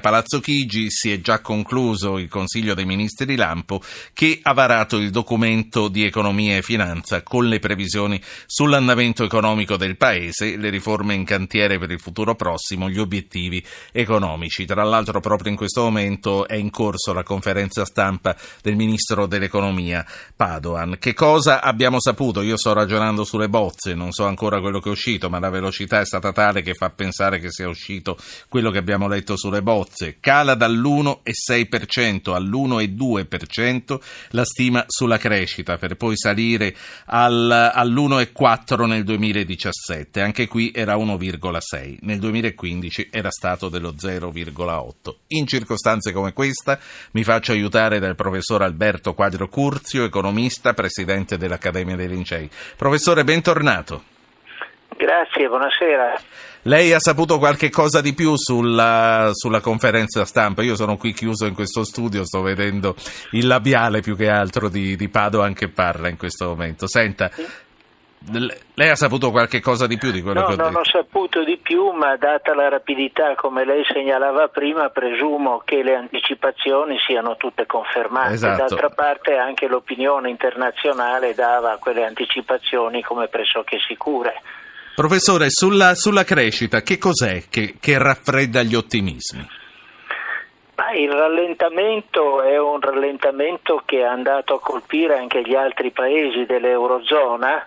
Palazzo Chigi si è già concluso il Consiglio dei Ministri Lampo che ha varato il documento di economia e finanza con le previsioni sull'andamento economico del Paese, le riforme in cantiere per il futuro prossimo, gli obiettivi economici. Tra l'altro proprio in questo momento è in corso la conferenza stampa del Ministro dell'Economia Padoan. Che cosa abbiamo saputo? Io sto ragionando sulle bozze, non so ancora quello che è uscito, ma la velocità è stata tale che fa pensare che sia uscito quello che abbiamo letto sulle bozze bozze, cala dall'1,6% all'1,2% la stima sulla crescita, per poi salire al, all'1,4% nel 2017, anche qui era 1,6%, nel 2015 era stato dello 0,8%. In circostanze come questa mi faccio aiutare dal professor Alberto Quadro Curzio, economista, presidente dell'Accademia dei Lincei. Professore, bentornato. Grazie, buonasera. Lei ha saputo qualche cosa di più sulla, sulla, conferenza stampa? Io sono qui chiuso in questo studio, sto vedendo il labiale più che altro di, di Padoan che parla in questo momento. Senta, lei ha saputo qualche cosa di più di quello no, che ho detto? No, non ho saputo di più, ma data la rapidità, come lei segnalava prima, presumo che le anticipazioni siano tutte confermate. Esatto. D'altra parte anche l'opinione internazionale dava quelle anticipazioni come pressoché sicure. Professore, sulla, sulla crescita, che cos'è che, che raffredda gli ottimismi? il rallentamento è un rallentamento che è andato a colpire anche gli altri paesi dell'Eurozona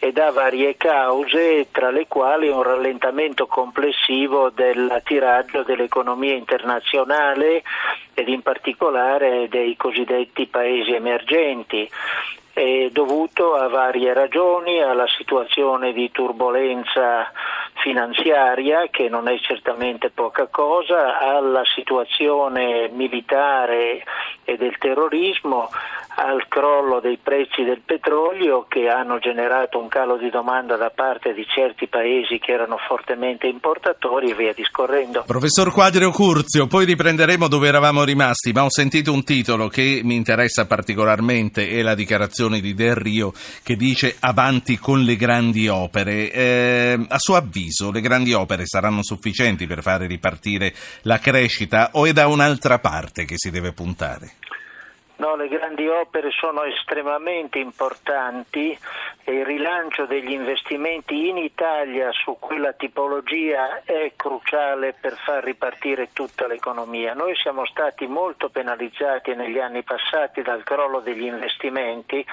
ed ha varie cause, tra le quali un rallentamento complessivo del tiraggio dell'economia internazionale ed in particolare dei cosiddetti paesi emergenti è dovuto a varie ragioni, alla situazione di turbolenza finanziaria che non è certamente poca cosa, alla situazione militare e del terrorismo, al crollo dei prezzi del petrolio che hanno generato un calo di domanda da parte di certi paesi che erano fortemente importatori e via discorrendo. Professor Quadrio Curzio, poi riprenderemo dove eravamo rimasti, ma ho sentito un titolo che mi interessa particolarmente, è la dichiarazione di Del Rio che dice avanti con le grandi opere. Eh, a suo avviso le grandi opere saranno sufficienti per fare ripartire la crescita o è da un'altra parte che si deve puntare? No, le grandi opere sono estremamente importanti e il rilancio degli investimenti in Italia su quella tipologia è cruciale per far ripartire tutta l'economia. Noi siamo stati molto penalizzati negli anni passati dal crollo degli investimenti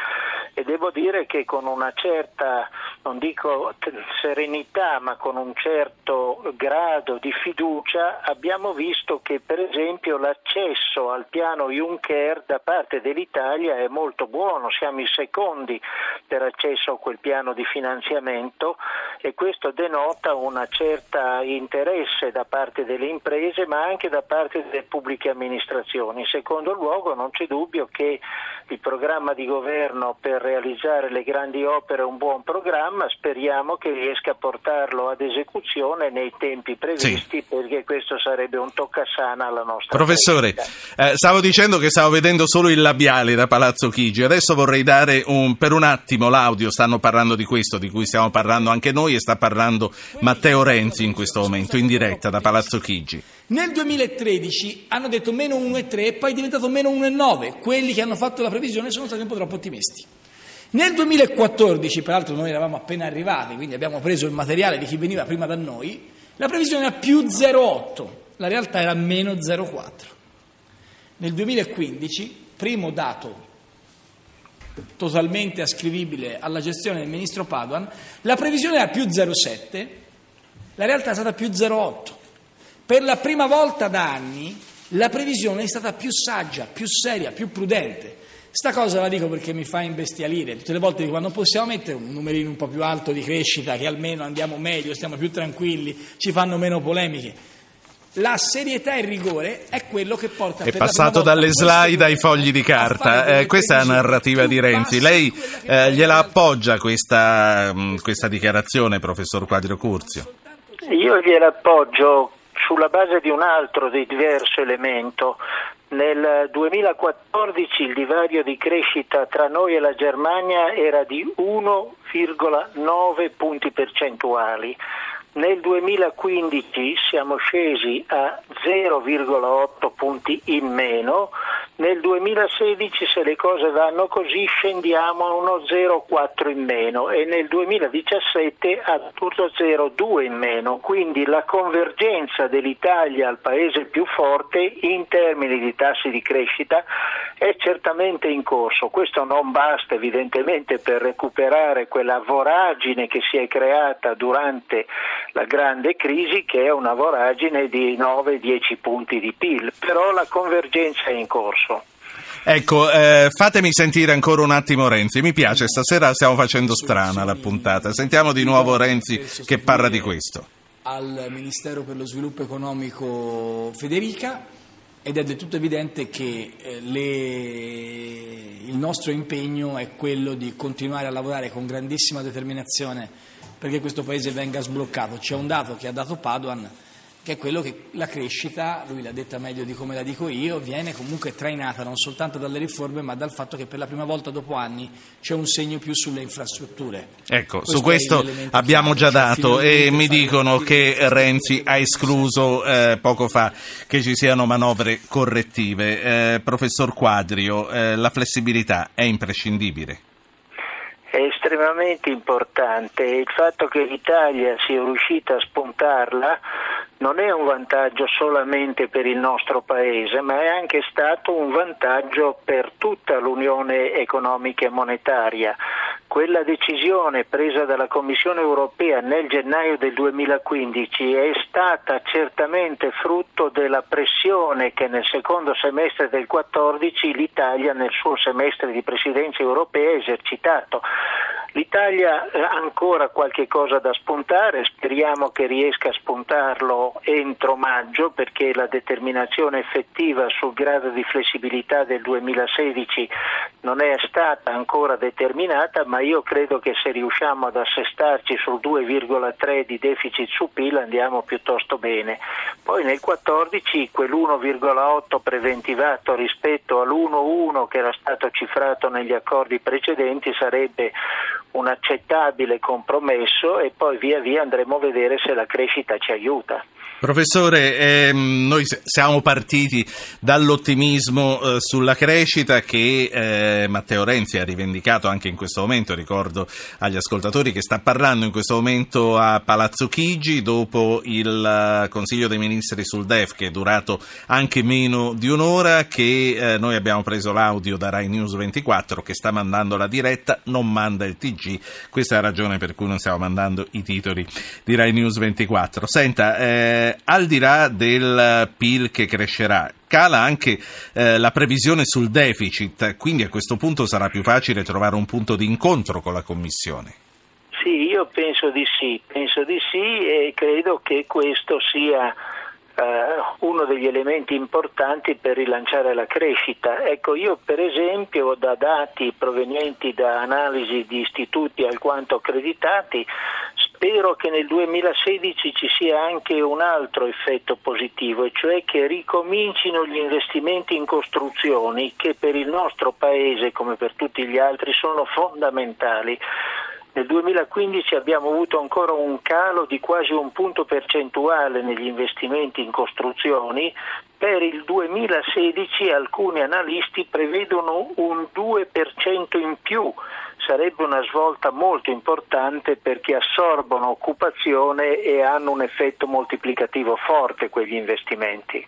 e devo dire che con una certa, non dico serenità, ma con un certo grado di fiducia abbiamo visto che per esempio l'accesso al piano Juncker da parte dell'Italia è molto buono, siamo i secondi per accesso a quel piano di finanziamento e questo denota un certo interesse da parte delle imprese ma anche da parte delle pubbliche amministrazioni. In secondo luogo non c'è dubbio che il programma di governo per realizzare le grandi opere è un buon programma, speriamo che riesca a portarlo ad esecuzione nei tempi previsti sì. perché questo sarebbe un toccasana alla nostra Professore, eh, stavo dicendo che stavo vedendo solo il labiale da Palazzo Chigi, adesso vorrei dare un, per un attimo l'audio, stanno parlando di questo, di cui stiamo parlando anche noi e sta parlando Matteo Renzi in questo momento, in diretta da Palazzo Chigi. Nel 2013 hanno detto meno 1,3 e poi è diventato meno 1,9. Quelli che hanno fatto la previsione sono stati un po' troppo ottimisti. Nel 2014, peraltro noi eravamo appena arrivati, quindi abbiamo preso il materiale di chi veniva prima da noi, la previsione era più 0,8, la realtà era meno 0,4. Nel 2015, primo dato totalmente ascrivibile alla gestione del ministro Paduan, la previsione era più 0,7, la realtà è stata più 0,8. Per la prima volta da anni la previsione è stata più saggia, più seria, più prudente. Sta cosa la dico perché mi fa imbestialire. Tutte le volte dico, ma non possiamo mettere un numerino un po' più alto di crescita, che almeno andiamo meglio, stiamo più tranquilli, ci fanno meno polemiche. La serietà e il rigore è quello che porta è passato dalle slide ai fogli di carta. Eh, questa è la narrativa di Renzi. Lei eh, gliela appoggia questa, mm, questa dichiarazione, professor Quadrio Curzio? Io gliela appoggio sulla base di un altro di diverso elemento. Nel 2014 il divario di crescita tra noi e la Germania era di 1,9 punti percentuali. Nel 2015 siamo scesi a 0,8 punti in meno, nel 2016 se le cose vanno così scendiamo a uno 0,4 in meno e nel 2017 a tutto 0,2 in meno, quindi la convergenza dell'Italia al paese più forte in termini di tassi di crescita è certamente in corso. Questo non basta evidentemente per recuperare quella voragine che si è creata durante la grande crisi che è una voragine di 9-10 punti di PIL, però la convergenza è in corso. Ecco, eh, fatemi sentire ancora un attimo Renzi, mi piace, stasera stiamo facendo strana la puntata, sentiamo di nuovo Renzi che parla di questo. Al Ministero per lo Sviluppo Economico Federica ed è del tutto evidente che eh, le... il nostro impegno è quello di continuare a lavorare con grandissima determinazione perché questo Paese venga sbloccato. C'è un dato che ha dato Paduan, che è quello che la crescita, lui l'ha detta meglio di come la dico io, viene comunque trainata non soltanto dalle riforme ma dal fatto che per la prima volta dopo anni c'è un segno più sulle infrastrutture. Ecco, questo su questo abbiamo già dato e mi dicono che Renzi ha escluso eh, poco fa che ci siano manovre correttive. Eh, professor Quadrio, eh, la flessibilità è imprescindibile? È estremamente importante e il fatto che l'Italia sia riuscita a spuntarla non è un vantaggio solamente per il nostro Paese, ma è anche stato un vantaggio per tutta l'Unione economica e monetaria. Quella decisione presa dalla Commissione europea nel gennaio del 2015 è stata certamente frutto della pressione che nel secondo semestre del 2014 l'Italia nel suo semestre di presidenza europea ha esercitato. L'Italia ha ancora qualche cosa da spuntare, speriamo che riesca a spuntarlo entro maggio perché la determinazione effettiva sul grado di flessibilità del 2016 non è stata ancora determinata, ma io credo che se riusciamo ad assestarci sul 2,3 di deficit su PIL andiamo piuttosto bene. Poi nel 2014 quell'1,8 preventivato rispetto all'1,1 che era stato cifrato negli accordi precedenti sarebbe un accettabile compromesso e poi via via andremo a vedere se la crescita ci aiuta. Professore, ehm, noi siamo partiti dall'ottimismo eh, sulla crescita che eh, Matteo Renzi ha rivendicato anche in questo momento. Ricordo agli ascoltatori che sta parlando in questo momento a Palazzo Chigi dopo il uh, Consiglio dei Ministri sul DEF che è durato anche meno di un'ora, che eh, noi abbiamo preso l'audio da Rai News 24 che sta mandando la diretta, non manda il TG. Questa è la ragione per cui non stiamo mandando i titoli di Rai News 24. Senta, eh, al di là del PIL che crescerà, cala anche eh, la previsione sul deficit, quindi a questo punto sarà più facile trovare un punto di incontro con la Commissione. Sì, io penso di sì, penso di sì e credo che questo sia uno degli elementi importanti per rilanciare la crescita. Ecco, io per esempio da dati provenienti da analisi di istituti alquanto accreditati spero che nel 2016 ci sia anche un altro effetto positivo, e cioè che ricomincino gli investimenti in costruzioni che per il nostro Paese, come per tutti gli altri, sono fondamentali. Nel 2015 abbiamo avuto ancora un calo di quasi un punto percentuale negli investimenti in costruzioni, per il 2016 alcuni analisti prevedono un 2% in più sarebbe una svolta molto importante perché assorbono occupazione e hanno un effetto moltiplicativo forte quegli investimenti.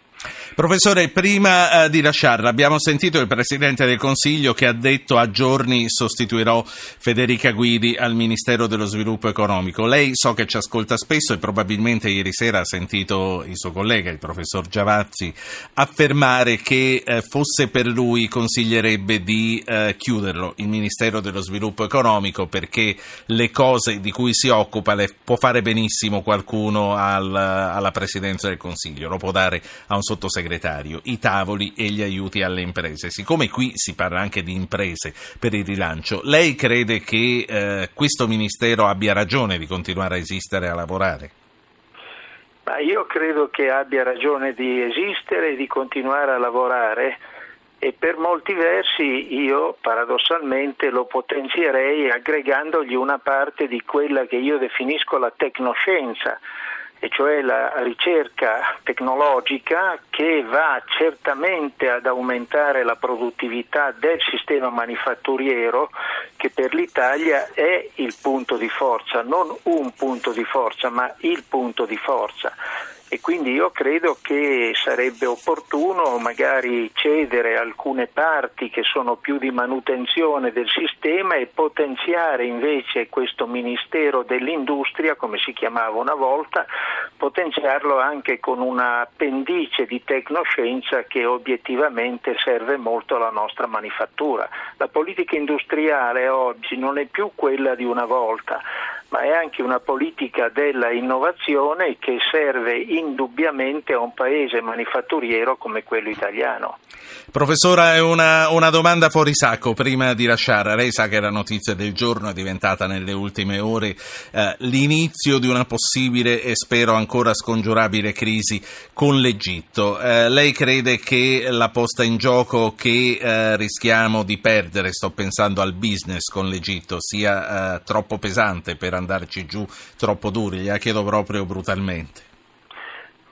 Professore, prima eh, di lasciarla, abbiamo sentito il Presidente del Consiglio che ha detto a giorni sostituirò Federica Guidi al Ministero dello Sviluppo Economico. Lei so che ci ascolta spesso e probabilmente ieri sera ha sentito il suo collega, il professor Giavazzi, affermare che eh, fosse per lui consiglierebbe di eh, chiuderlo il Ministero dello Sviluppo Economico perché le cose di cui si occupa le può fare benissimo qualcuno al, alla Presidenza del Consiglio, lo può dare a un sottosegretario, i tavoli e gli aiuti alle imprese. Siccome qui si parla anche di imprese per il rilancio, lei crede che eh, questo Ministero abbia ragione di continuare a esistere e a lavorare? Ma io credo che abbia ragione di esistere e di continuare a lavorare e per molti versi io paradossalmente lo potenzierei aggregandogli una parte di quella che io definisco la tecnoscienza, e cioè la ricerca tecnologica che va certamente ad aumentare la produttività del sistema manifatturiero che per l'Italia è il punto di forza, non un punto di forza, ma il punto di forza e quindi io credo che sarebbe opportuno magari cedere alcune parti che sono più di manutenzione del sistema e potenziare invece questo Ministero dell'Industria, come si chiamava una volta, potenziarlo anche con una appendice di tecnoscienza che obiettivamente serve molto alla nostra manifattura. La politica industriale oggi non è più quella di una volta, ma è anche una politica della innovazione che serve indubbiamente a un paese manifatturiero come quello italiano. Professore, una, una, domanda fuori sacco prima di lasciare. Lei sa che la notizia del giorno è diventata nelle ultime ore eh, l'inizio di una possibile e spero ancora scongiurabile crisi con l'Egitto. Eh, lei crede che la posta in gioco che eh, rischiamo di perdere, sto pensando al business con l'Egitto, sia eh, troppo pesante per andarci giù, troppo duri? Gliela chiedo proprio brutalmente.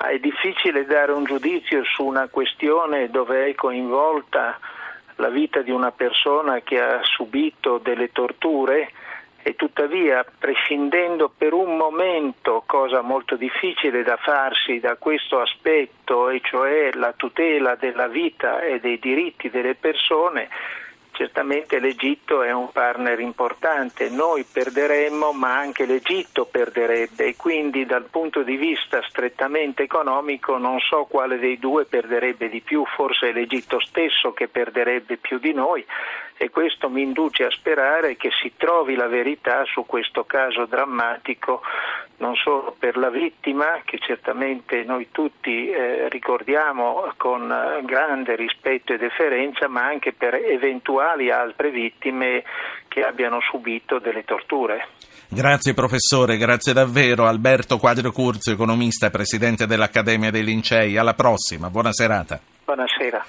È difficile dare un giudizio su una questione dove è coinvolta la vita di una persona che ha subito delle torture e tuttavia prescindendo per un momento, cosa molto difficile da farsi da questo aspetto, e cioè la tutela della vita e dei diritti delle persone, Certamente l'Egitto è un partner importante, noi perderemmo ma anche l'Egitto perderebbe. E quindi dal punto di vista strettamente economico non so quale dei due perderebbe di più, forse è l'Egitto stesso che perderebbe più di noi. E questo mi induce a sperare che si trovi la verità su questo caso drammatico non solo per la vittima, che certamente noi tutti eh, ricordiamo con eh, grande rispetto e deferenza, ma anche per eventuali altre vittime che abbiano subito delle torture. Grazie professore, grazie davvero. Alberto Quadro Curzio, economista, presidente dell'Accademia dei Lincei. Alla prossima, buona serata. Buonasera.